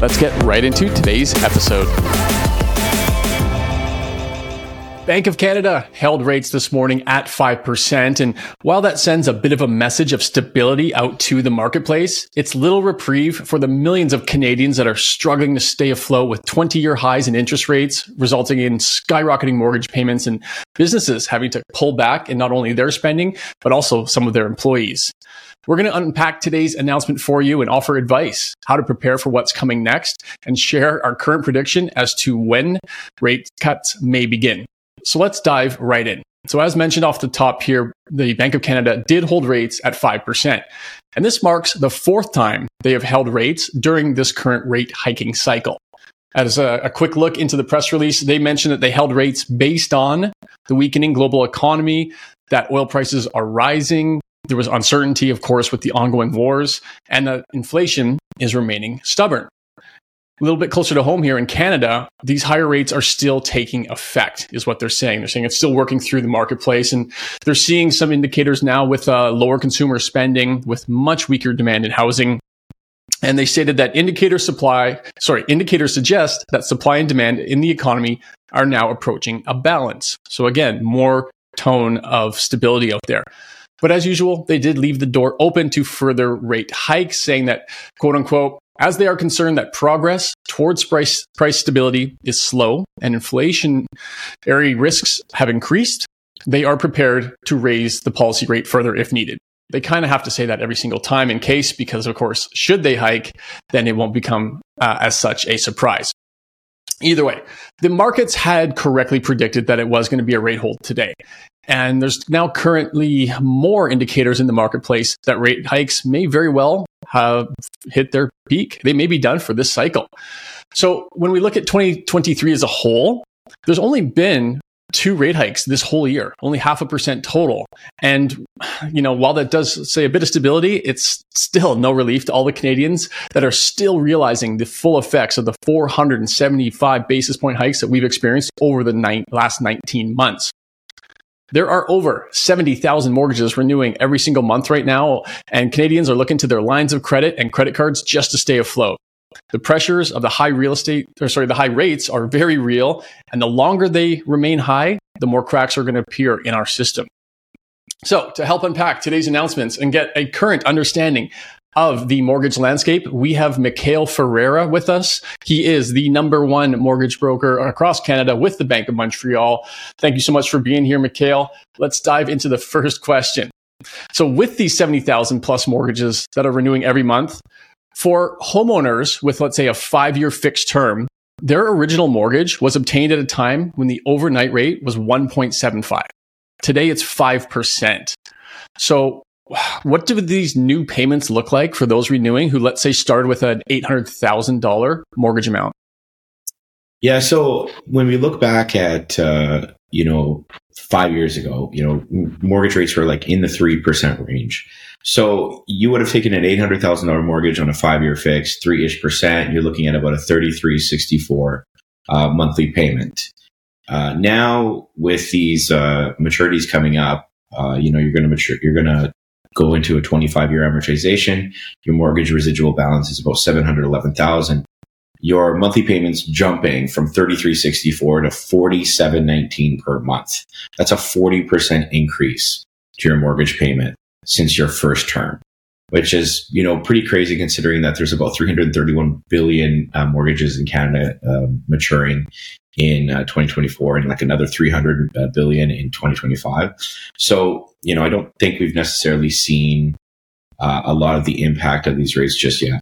Let's get right into today's episode. Bank of Canada held rates this morning at 5%. And while that sends a bit of a message of stability out to the marketplace, it's little reprieve for the millions of Canadians that are struggling to stay afloat with 20 year highs in interest rates, resulting in skyrocketing mortgage payments and businesses having to pull back in not only their spending, but also some of their employees. We're going to unpack today's announcement for you and offer advice how to prepare for what's coming next and share our current prediction as to when rate cuts may begin. So let's dive right in. So as mentioned off the top here, the Bank of Canada did hold rates at 5%. And this marks the fourth time they have held rates during this current rate hiking cycle. As a, a, quick look into the press release, they mentioned that they held rates based on the weakening global economy, that oil prices are rising. There was uncertainty, of course, with the ongoing wars, and the inflation is remaining stubborn a little bit closer to home here in Canada, these higher rates are still taking effect, is what they're saying. They're saying it's still working through the marketplace. And they're seeing some indicators now with uh, lower consumer spending, with much weaker demand in housing. And they stated that indicator supply, sorry, indicators suggest that supply and demand in the economy are now approaching a balance. So again, more tone of stability out there. But as usual, they did leave the door open to further rate hikes, saying that, quote unquote, as they are concerned that progress towards price, price stability is slow and inflationary risks have increased, they are prepared to raise the policy rate further if needed. They kind of have to say that every single time in case, because of course, should they hike, then it won't become uh, as such a surprise. Either way, the markets had correctly predicted that it was going to be a rate hold today. And there's now currently more indicators in the marketplace that rate hikes may very well have hit their peak. They may be done for this cycle. So when we look at 2023 as a whole, there's only been two rate hikes this whole year, only half a percent total. And, you know, while that does say a bit of stability, it's still no relief to all the Canadians that are still realizing the full effects of the 475 basis point hikes that we've experienced over the last 19 months. There are over 70,000 mortgages renewing every single month right now, and Canadians are looking to their lines of credit and credit cards just to stay afloat. The pressures of the high real estate, or sorry, the high rates are very real, and the longer they remain high, the more cracks are going to appear in our system. So, to help unpack today's announcements and get a current understanding of the mortgage landscape, we have Mychal Ferreira with us. He is the number one mortgage broker across Canada with the Bank of Montreal. Thank you so much for being here, Mychal. Let's dive into the first question. So, with these 70,000 plus mortgages that are renewing every month, for homeowners with, let's say, a five year fixed term, their original mortgage was obtained at a time when the overnight rate was 1.75. Today, it's 5%. So, what do these new payments look like for those renewing who, let's say, started with an $800,000 mortgage amount? Yeah. So when we look back at, uh, you know, five years ago, you know, mortgage rates were like in the 3% range. So you would have taken an $800,000 mortgage on a five year fix, three ish percent. You're looking at about a 3364 uh, monthly payment. Uh, now with these uh, maturities coming up, uh, you know, you're going to mature, you're going to go into a 25 year amortization. Your mortgage residual balance is about 711,000. Your monthly payments jumping from 3364 to 4719 per month. That's a 40% increase to your mortgage payment since your first term, which is, you know, pretty crazy considering that there's about 331 billion uh, mortgages in Canada uh, maturing in uh, 2024 and like another 300 uh, in 2025. So, you know, I don't think we've necessarily seen uh, a lot of the impact of these rates just yet.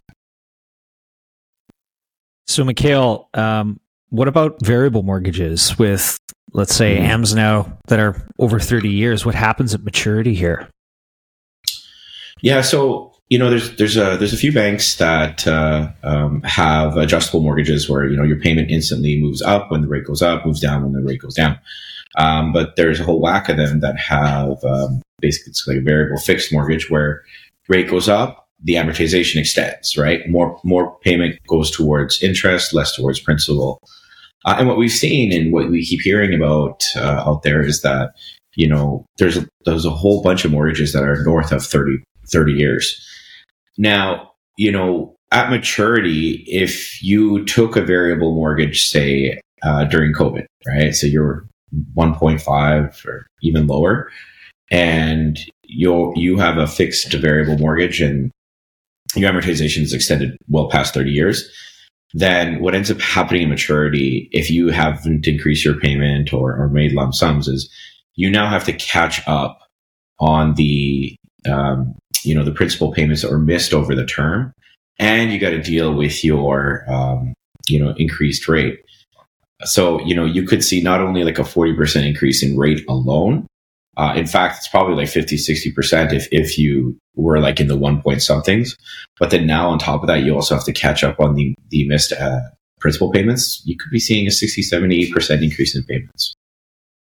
So, Mychal, um, what about variable mortgages with, let's say, mm-hmm. AMs now that are over 30 years? What happens at maturity here? Yeah, so you know, there's there's a there's a few banks that uh, um, have adjustable mortgages where you know your payment instantly moves up when the rate goes up, moves down when the rate goes down. Um, but there's a whole whack of them that have um, basically it's like a variable fixed mortgage where rate goes up, the amortization extends, right? More more payment goes towards interest, less towards principal. Uh, and what we've seen and what we keep hearing about uh, out there is that you know there's a, there's a whole bunch of mortgages that are north of 30, 30 years now, you know, at maturity, if you took a variable mortgage, say, uh, during COVID, right? So you're 1.5 or even lower, and you you have a fixed variable mortgage and your amortization is extended well past 30 years, then what ends up happening in maturity, if you haven't increased your payment or, or made lump sums, is you now have to catch up on the um, you know the principal payments were missed over the term, and you got to deal with your um, you know increased rate. So you know you could see not only like a forty percent increase in rate alone. Uh, in fact, it's probably like 50, 60% if, if you were like in the one point somethings. But then now on top of that, you also have to catch up on the, the missed uh, principal payments. You could be seeing a 60, 70% increase in payments.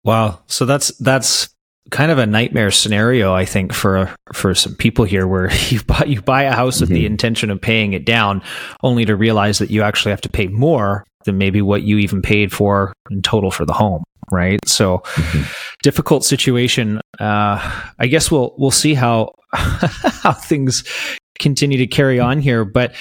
Wow. So that's, that's kind of a nightmare scenario, I think, for for some people here, where you buy you buy a house with mm-hmm. the intention of paying it down, only to realize that you actually have to pay more than maybe what you even paid for in total for the home, right? So, mm-hmm. difficult situation. Uh, I guess we'll we'll see how how things continue to carry on here, but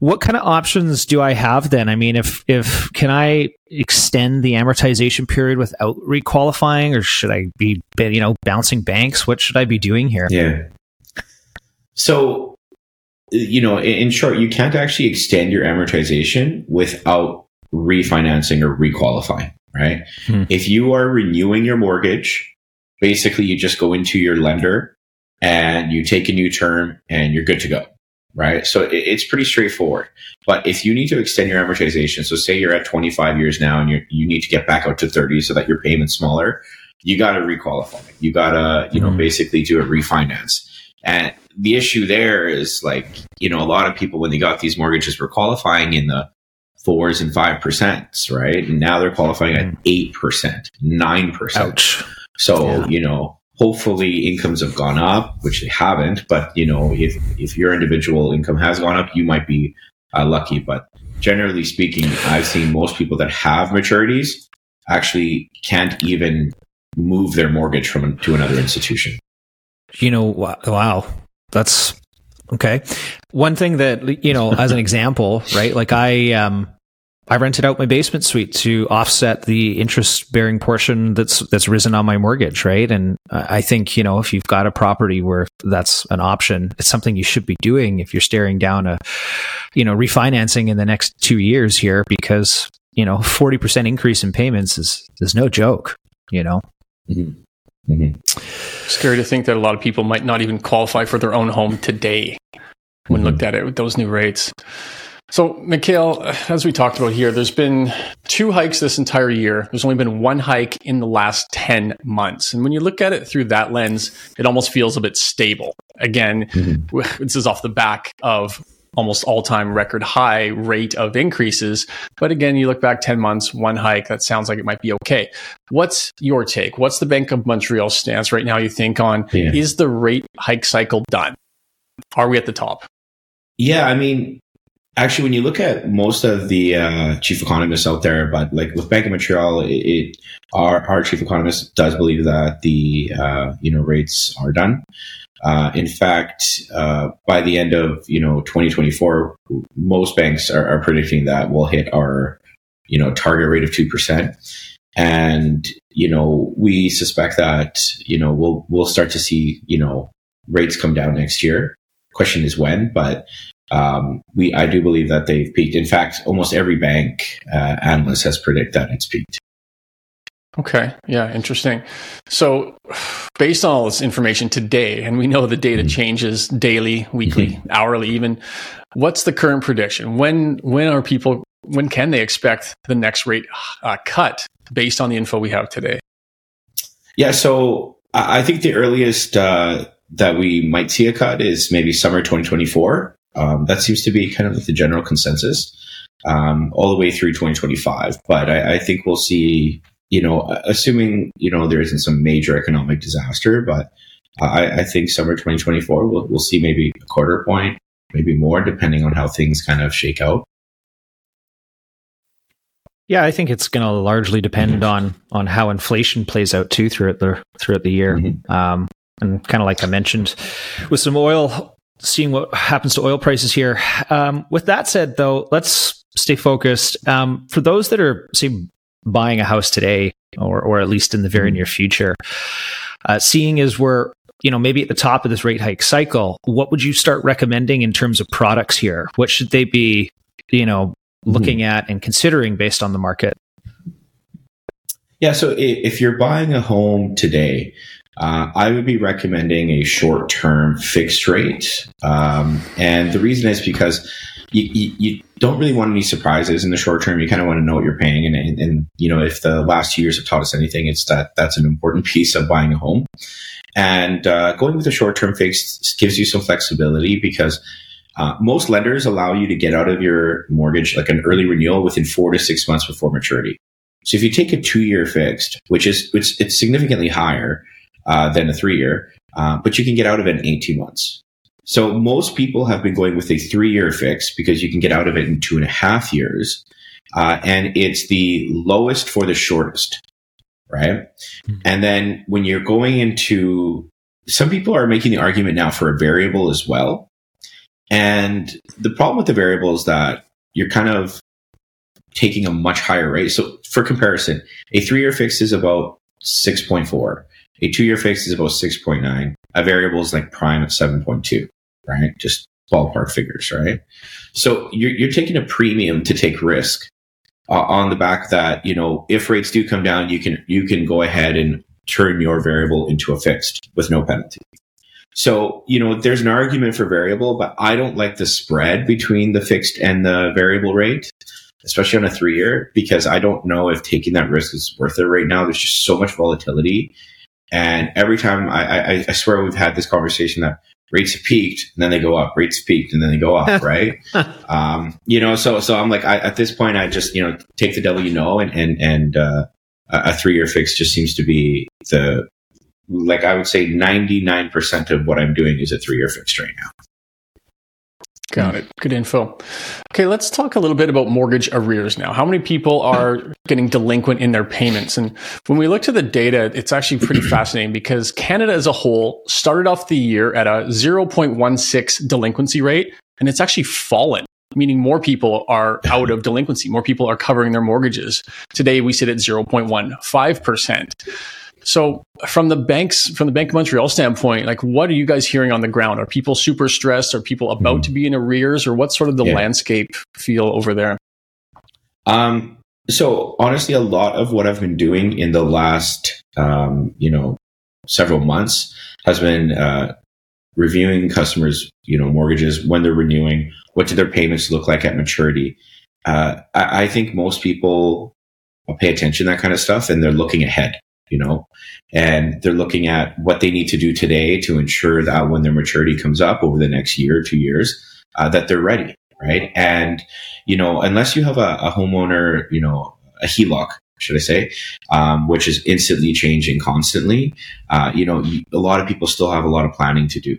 what kind of options do I have then? I mean, if if can I extend the amortization period without requalifying, or should I be you know bouncing banks? What should I be doing here? Yeah. So, you know, in short, you can't actually extend your amortization without refinancing or requalifying, right? Hmm. If you are renewing your mortgage, basically you just go into your lender and you take a new term and you're good to go right? So it's pretty straightforward. But if you need to extend your amortization, so say you're at 25 years now and you you need to get back out to 30 so that your payment's smaller, you got to requalify. You got to, you know, mm-hmm. basically do a refinance. And the issue there is like, you know, a lot of people when they got these mortgages were qualifying in the fours and five percent, right? And now they're qualifying at mm. eight percent, nine percent. So, yeah. you know, hopefully incomes have gone up, which they haven't. But you know, if if your individual income has gone up, you might be uh, lucky. But generally speaking, I've seen most people that have maturities actually can't even move their mortgage from to another institution. You know, wow, that's okay. One thing that you know, as an example, right? Like I um I rented out my basement suite to offset the interest bearing portion that's that's risen on my mortgage, right? And I think, you know, if you've got a property where that's an option, it's something you should be doing if you're staring down a you know, refinancing in the next 2 years here because, you know, 40% increase in payments is is no joke, you know. Mm-hmm. Mm-hmm. Scary to think that a lot of people might not even qualify for their own home today when mm-hmm. looked at it with those new rates. So, Mychal, as we talked about here, there's been two hikes this entire year. There's only been one hike in the last 10 months. And when you look at it through that lens, it almost feels a bit stable. Again, mm-hmm. this is off the back of almost all time record high rate of increases. But again, you look back 10 months, one hike, that sounds like it might be okay. What's your take? What's the Bank of Montreal stance right now, you think, on yeah. is the rate hike cycle done? Are we at the top? Yeah, I mean, Actually, when you look at most of the uh, chief economists out there, but like with Bank of Montreal, it, it our our chief economist does believe that the uh, you know rates are done. Uh, in fact, uh, by the end of you know 2024, most banks are, are predicting that we'll hit our you know target rate of two percent, and you know we suspect that you know we'll we'll start to see you know rates come down next year. Question is when, but um, we I do believe that they've peaked. In fact, almost every bank uh, analyst has predicted that it's peaked. Okay. Yeah. Interesting. So, based on all this information today, and we know the data mm-hmm. changes daily, weekly, mm-hmm. hourly, even. What's the current prediction? When when are people? When can they expect the next rate uh, cut based on the info we have today? Yeah. So I think the earliest uh, that we might see a cut is maybe summer 2024. Um, that seems to be kind of the general consensus um, all the way through 2025. But I, I, think we'll see, you know, assuming, you know, there isn't some major economic disaster, but I, I think summer 2024, we'll, we'll see maybe a quarter point, maybe more, depending on how things kind of shake out. Yeah, I think it's going to largely depend on on how inflation plays out too throughout the throughout the year. Mm-hmm. Um, and kind of like I mentioned, with some oil, seeing what happens to oil prices here. Um, with that said, though, let's stay focused. Um, for those that are say buying a house today, or or at least in the very mm-hmm. near future, uh, seeing as we're you know maybe at the top of this rate hike cycle, what would you start recommending in terms of products here? What should they be? You know, looking mm-hmm. at and considering based on the market? Yeah, so if you're buying a home today, uh, I would be recommending a short term fixed rate. Um, and the reason is because you, you, you, don't really want any surprises in the short term. You kind of want to know what you're paying. And, and, and, you know, if the last two years have taught us anything, it's that that's an important piece of buying a home. And uh, going with a short term fixed gives you some flexibility because uh, most lenders allow you to get out of your mortgage like an early renewal within four to six months before maturity. So if you take a two-year fixed, which is which it's significantly higher uh, than a three-year, uh, but you can get out of it in 18 months. So most people have been going with a three-year fix because you can get out of it in two and a half years, uh, and it's the lowest for the shortest, right? Mm-hmm. And then when you're going into, some people are making the argument now for a variable as well. And the problem with the variable is that you're kind of taking a much higher rate. So for comparison, a three year fix is about 6.4. A two year fix is about 6.9. A variable is like prime at 7.2, right? Just ballpark figures, right? So you're, you're taking a premium to take risk uh, on the back that, you know, if rates do come down, you can, you can go ahead and turn your variable into a fixed with no penalty. So, you know, there's an argument for variable, but I don't like the spread between the fixed and the variable rate, especially on a three year, because I don't know if taking that risk is worth it right now. There's just so much volatility. And every time I, I, I swear we've had this conversation that rates have peaked and then they go up, rates peaked and then they go up, right? um, you know, so, so I'm like, I, at this point, I just, you know, take the devil you know, and, and, and, uh, a three year fix just seems to be the, like I would say 99% of what I'm doing is a three year fixed right now. Got it. Good info. Okay, let's talk a little bit about mortgage arrears now. How many people are getting delinquent in their payments? And when we look to the data, it's actually pretty fascinating because Canada as a whole started off the year at a 0.16 delinquency rate, and it's actually fallen meaning more people are out of delinquency. More people are covering their mortgages. Today we sit at 0.15%. So from the banks, from the Bank of Montreal standpoint, like what are you guys hearing on the ground? Are people super stressed? Are people about mm. to be in arrears or what sort of the yeah. landscape feel over there? Um, so honestly, a lot of what I've been doing in the last, um, you know, several months has been, uh, reviewing customers, you know, mortgages when they're renewing, what do their payments look like at maturity? Uh, I, I think most people pay attention to that kind of stuff and they're looking ahead you know, and they're looking at what they need to do today to ensure that when their maturity comes up over the next year two years, uh, that they're ready, right? And you know, unless you have a, a homeowner, you know, a HELOC, should I say, um, which is instantly changing constantly, uh, you know, a lot of people still have a lot of planning to do.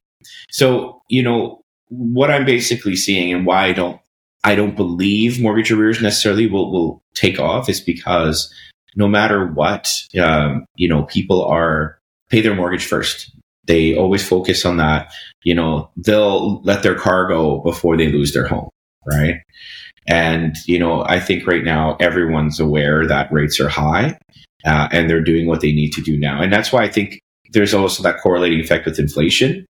So, you know, what I'm basically seeing and why I don't I don't believe mortgage arrears necessarily will, will take off is because no matter what, um, you know, people are pay their mortgage first. They always focus on that. You know, they'll let their car go before they lose their home, right? And, you know, I think right now everyone's aware that rates are high uh, and they're doing what they need to do now. And that's why I think there's also that correlating effect with inflation.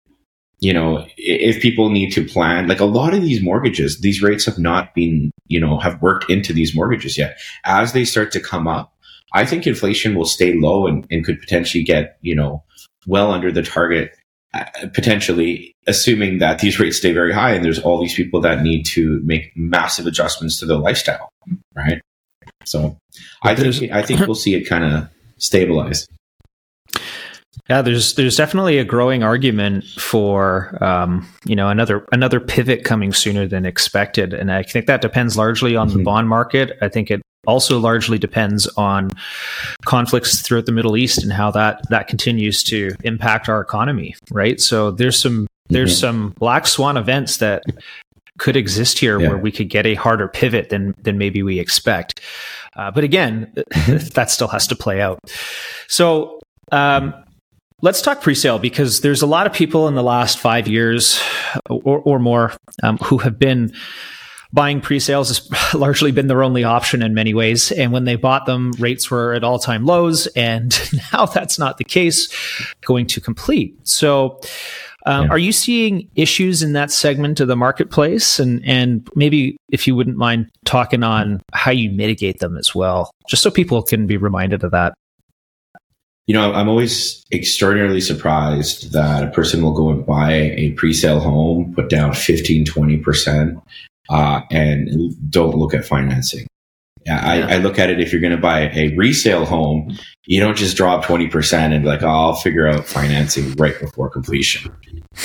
You know, if people need to plan, like a lot of these mortgages, these rates have not been, you know, have worked into these mortgages yet. As they start to come up, I think inflation will stay low and, and could potentially get, you know, well under the target, uh, potentially, assuming that these rates stay very high and there's all these people that need to make massive adjustments to their lifestyle, right? So I think, I think we'll see it kind of stabilize. Yeah, there's there's definitely a growing argument for um, you know another another pivot coming sooner than expected, and I think that depends largely on mm-hmm. the bond market. I think it also largely depends on conflicts throughout the Middle East and how that that continues to impact our economy. Right, so there's some there's mm-hmm. some black swan events that could exist here yeah. where we could get a harder pivot than than maybe we expect. Uh, but again, mm-hmm. that still has to play out. So. Um, Let's talk pre-sale because there's a lot of people in the last five years or, or more um, who have been buying pre-sales has largely been their only option in many ways. And when they bought them, rates were at all-time lows, and now that's not the case going to complete. So. Um, yeah. Are you seeing issues in that segment of the marketplace? And and maybe if you wouldn't mind talking on how you mitigate them as well, just so people can be reminded of that you know, I'm always extraordinarily surprised that a person will go and buy a pre-sale home, put down 15, 20%, uh, and don't look at financing. I, I, look at it if you're going to buy a resale home, you don't just drop 20% and be like, oh, I'll figure out financing right before completion.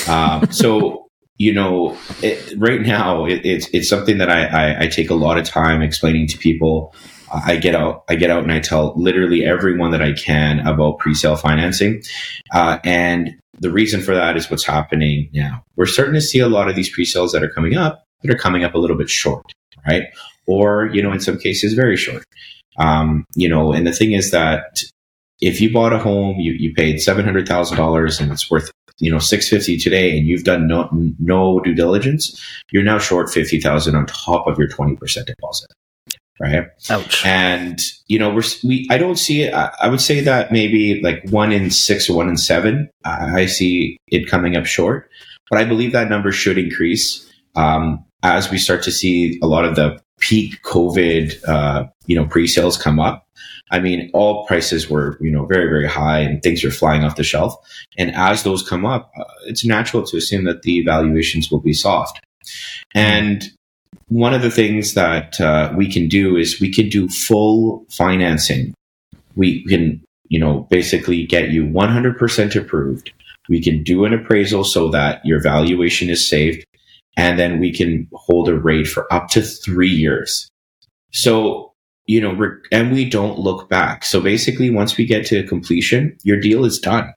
Um, so, you know, it, right now it, it's, it's something that I, I, I, take a lot of time explaining to people I get out, I get out and I tell literally everyone that I can about pre-sale financing. Uh, and the reason for that is what's happening now. We're starting to see a lot of these pre-sales that are coming up that are coming up a little bit short, right? Or, you know, in some cases, very short. Um, you know, and the thing is that if you bought a home, you, you paid $700,000 and it's worth, you know, 650 today and you've done no, no due diligence, you're now short 50,000 on top of your 20% deposit right? Ouch. And you know, we're we I don't see it. I, I, would say that maybe like one in six or one in seven, I see it coming up short. But I believe that number should increase um, as we start to see a lot of the peak COVID, uh, you know, pre-sales come up. I mean, all prices were, you know, very, very high and things are flying off the shelf. And as those come up, uh, it's natural to assume that the valuations will be soft. And one of the things that uh, we can do is we can do full financing. We can, you know, basically get you 100% approved. We can do an appraisal so that your valuation is saved. And then we can hold a rate for up to three years. So, you know, and we don't look back. So basically, once we get to completion, your deal is done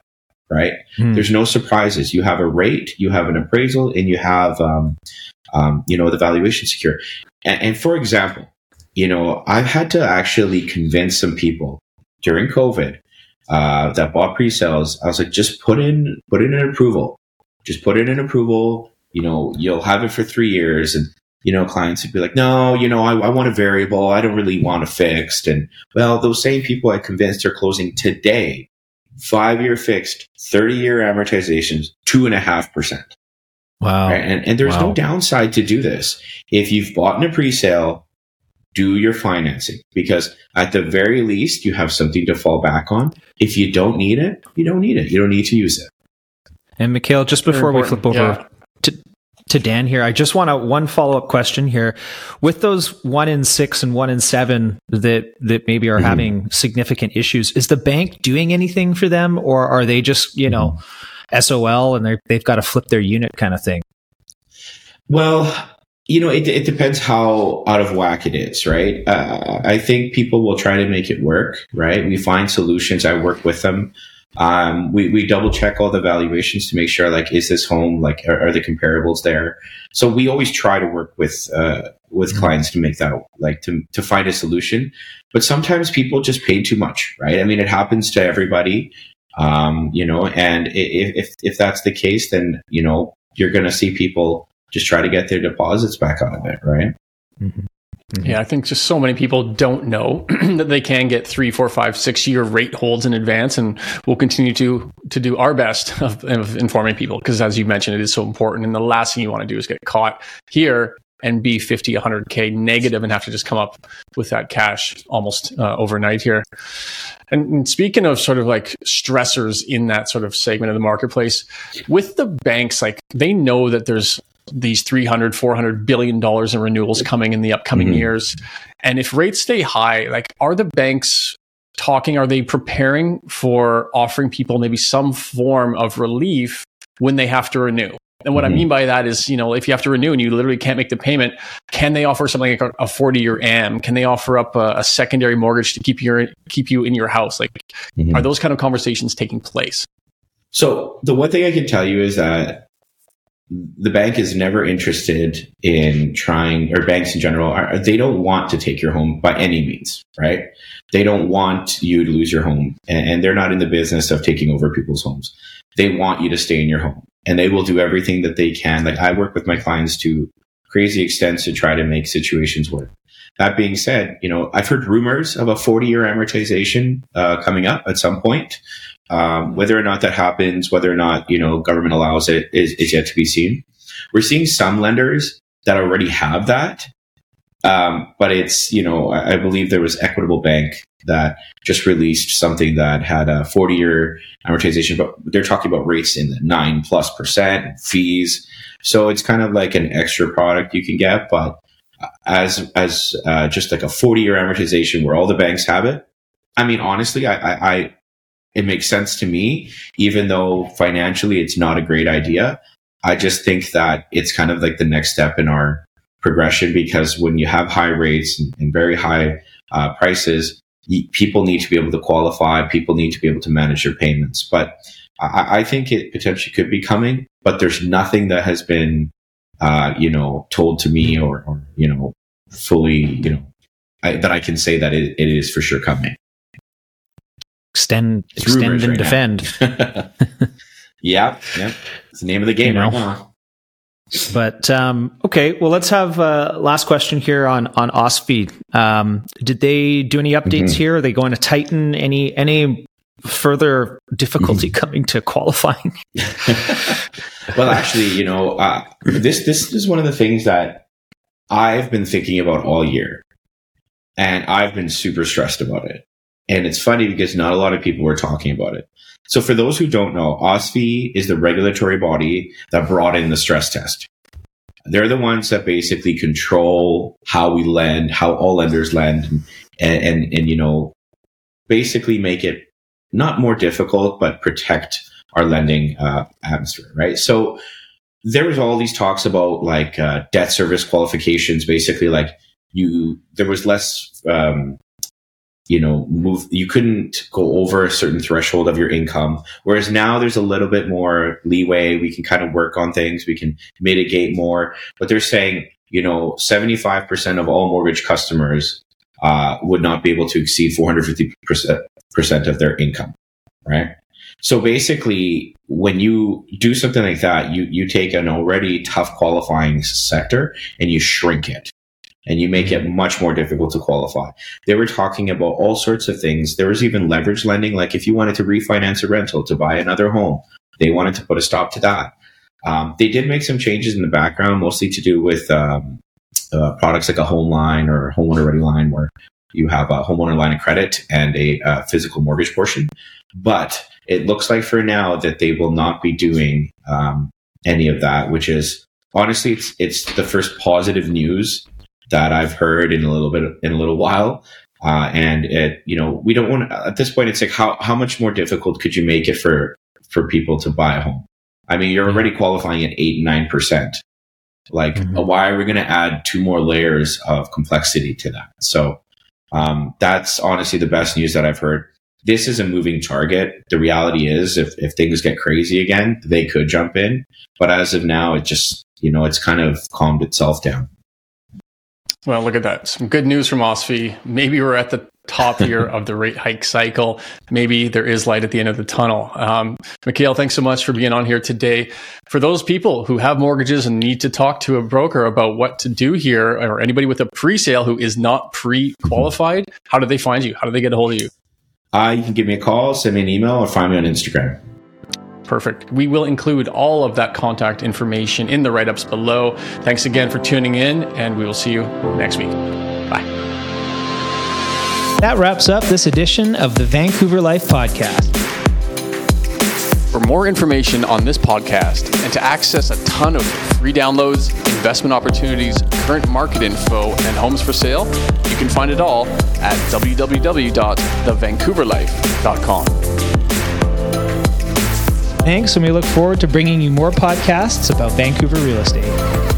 right? Hmm. There's no surprises. You have a rate, you have an appraisal, and you have um, um, you know, the valuation secure. And, and for example, you know, I've had to actually convince some people during COVID uh, that bought pre-sales. I was like, just put in put in an approval. Just put in an approval. You know, you'll have it for three years, and you know, clients would be like, no, you know, I, I want a variable. I don't really want a fixed. And well, those same people I convinced are closing today, five year fixed, thirty year amortizations, two and a half percent. Wow. Right? And, and there's wow. no downside to do this. If you've bought in a pre-sale, do your financing because at the very least you have something to fall back on. If you don't need it, you don't need it. You don't need to use it. And Mychal, just before we flip over yeah. To, Dan here, I just want a one follow up question here. With those one in six and one in seven that that maybe are mm-hmm. having significant issues, is the bank doing anything for them, or are they just you know? Mm-hmm SOL and they they've got to flip their unit kind of thing? Well, you know, it, it depends how out of whack it is, right? Uh, I think people will try to make it work, right? We find solutions. I work with them. Um, we, we double check all the valuations to make sure, like, is this home, like, are, are the comparables there? So we always try to work with, uh, with mm-hmm. clients to make that, like, to, to find a solution. But sometimes people just pay too much, right? I mean, it happens to everybody. Um, you know, and if, if, if that's the case, then, you know, you're going to see people just try to get their deposits back out of it, right? Mm-hmm. Mm-hmm. Yeah, I think just so many people don't know that they can get three, four, five, six year rate holds in advance, and we'll continue to to do our best of, of informing people because, as you mentioned, it is so important. And the last thing you want to do is get caught here and be 50, 100K negative and have to just come up with that cash almost uh, overnight here. And, and, speaking of sort of like stressors in that sort of segment of the marketplace, with the banks, like they know that there's these 300, 400 billion dollars in renewals coming in the upcoming mm-hmm. years. And if rates stay high, like are the banks talking? Are they preparing for offering people maybe some form of relief when they have to renew? And what mm-hmm. I mean by that is, you know, if you have to renew and you literally can't make the payment, can they offer something like a 40 year AM? Can they offer up a, a, secondary mortgage to keep your keep you in your house? Like, mm-hmm. are those kind of conversations taking place? So the one thing I can tell you is that the bank is never interested in trying, or banks in general, are, they don't want to take your home by any means, right? They don't want you to lose your home, and, and they're not in the business of taking over people's homes. They want you to stay in your home and they will do everything that they can. Like I work with my clients to crazy extents to try to make situations work. That being said, you know, I've heard rumors of a 40 year amortization uh, coming up at some point. Um, whether or not that happens, whether or not, you know, government allows it is, is yet to be seen. We're seeing some lenders that already have that. Um, but it's, you know, I, I believe there was Equitable Bank that just released something that had a 40 year amortization, but they're talking about rates in the nine plus percent fees. So it's kind of like an extra product you can get, but as, as, uh, just like a 40 year amortization where all the banks have it. I mean, honestly, I, I, I, it makes sense to me, even though financially it's not a great idea. I just think that it's kind of like the next step in our progression because when you have high rates and, very high uh, prices, people need to be able to qualify. People need to be able to manage their payments. But I, I think it potentially could be coming, but there's nothing that has been, uh, you know, told to me or, or you know, fully, you know, I, that I can say that it, it is for sure coming. Extend, extend and right defend. yeah, yeah. It's the name of the game you know. right now. But um, okay, well, let's have uh, last question here on on OSFI. Um, did they do any updates mm-hmm. here? Are they going to tighten any any further difficulty mm-hmm. coming to qualifying? well, actually, you know, uh, this this is one of the things that I've been thinking about all year, and I've been super stressed about it. And it's funny because not a lot of people were talking about it. So for those who don't know, OSFI is the regulatory body that brought in the stress test. They're the ones that basically control how we lend, how all lenders lend, and, and, and you know, basically make it not more difficult, but protect our lending uh, atmosphere, right? So there was all these talks about like uh, debt service qualifications, basically like you, there was less um, you know, move, you couldn't go over a certain threshold of your income. Whereas now there's a little bit more leeway. We can kind of work on things. We can mitigate more, but they're saying, you know, 75% of all mortgage customers, uh, would not be able to exceed 450% of their income. Right. So basically, when you do something like that, you, you take an already tough qualifying sector and you shrink it and you make it much more difficult to qualify. They were talking about all sorts of things. There was even leverage lending, like if you wanted to refinance a rental to buy another home, they wanted to put a stop to that. Um, they did make some changes in the background, mostly to do with um, uh, products like a home line or a homeowner ReadiLine, where you have a homeowner line of credit and a uh, physical mortgage portion. But it looks like for now that they will not be doing um, any of that, which is honestly, it's, it's the first positive news that I've heard in a little bit in a little while. Uh, and it, you know, we don't want at this point. It's like how how much more difficult could you make it for for people to buy a home? I mean, you're already qualifying at eight nine percent. Like, mm-hmm. why are we going to add two more layers of complexity to that? So um, that's honestly the best news that I've heard. This is a moving target. The reality is, if if things get crazy again, they could jump in. But as of now, it just you know it's kind of calmed itself down. Well, look at that. Some good news from OSFI. Maybe we're at the top here of the rate hike cycle. Maybe there is light at the end of the tunnel. Um, Mychal, thanks so much for being on here today. For those people who have mortgages and need to talk to a broker about what to do here, or anybody with a pre-sale who is not pre-qualified, how do they find you? How do they get a hold of you? Uh, you can give me a call, send me an email, or find me on Instagram. Perfect. We will include all of that contact information in the write ups below. Thanks again for tuning in, and we will see you next week. Bye. That wraps up this edition of the Vancouver Life Podcast. For more information on this podcast and to access a ton of free downloads, investment opportunities, current market info, and homes for sale, you can find it all at www.thevancouverlife.com. Thanks, and we look forward to bringing you more podcasts about Vancouver real estate.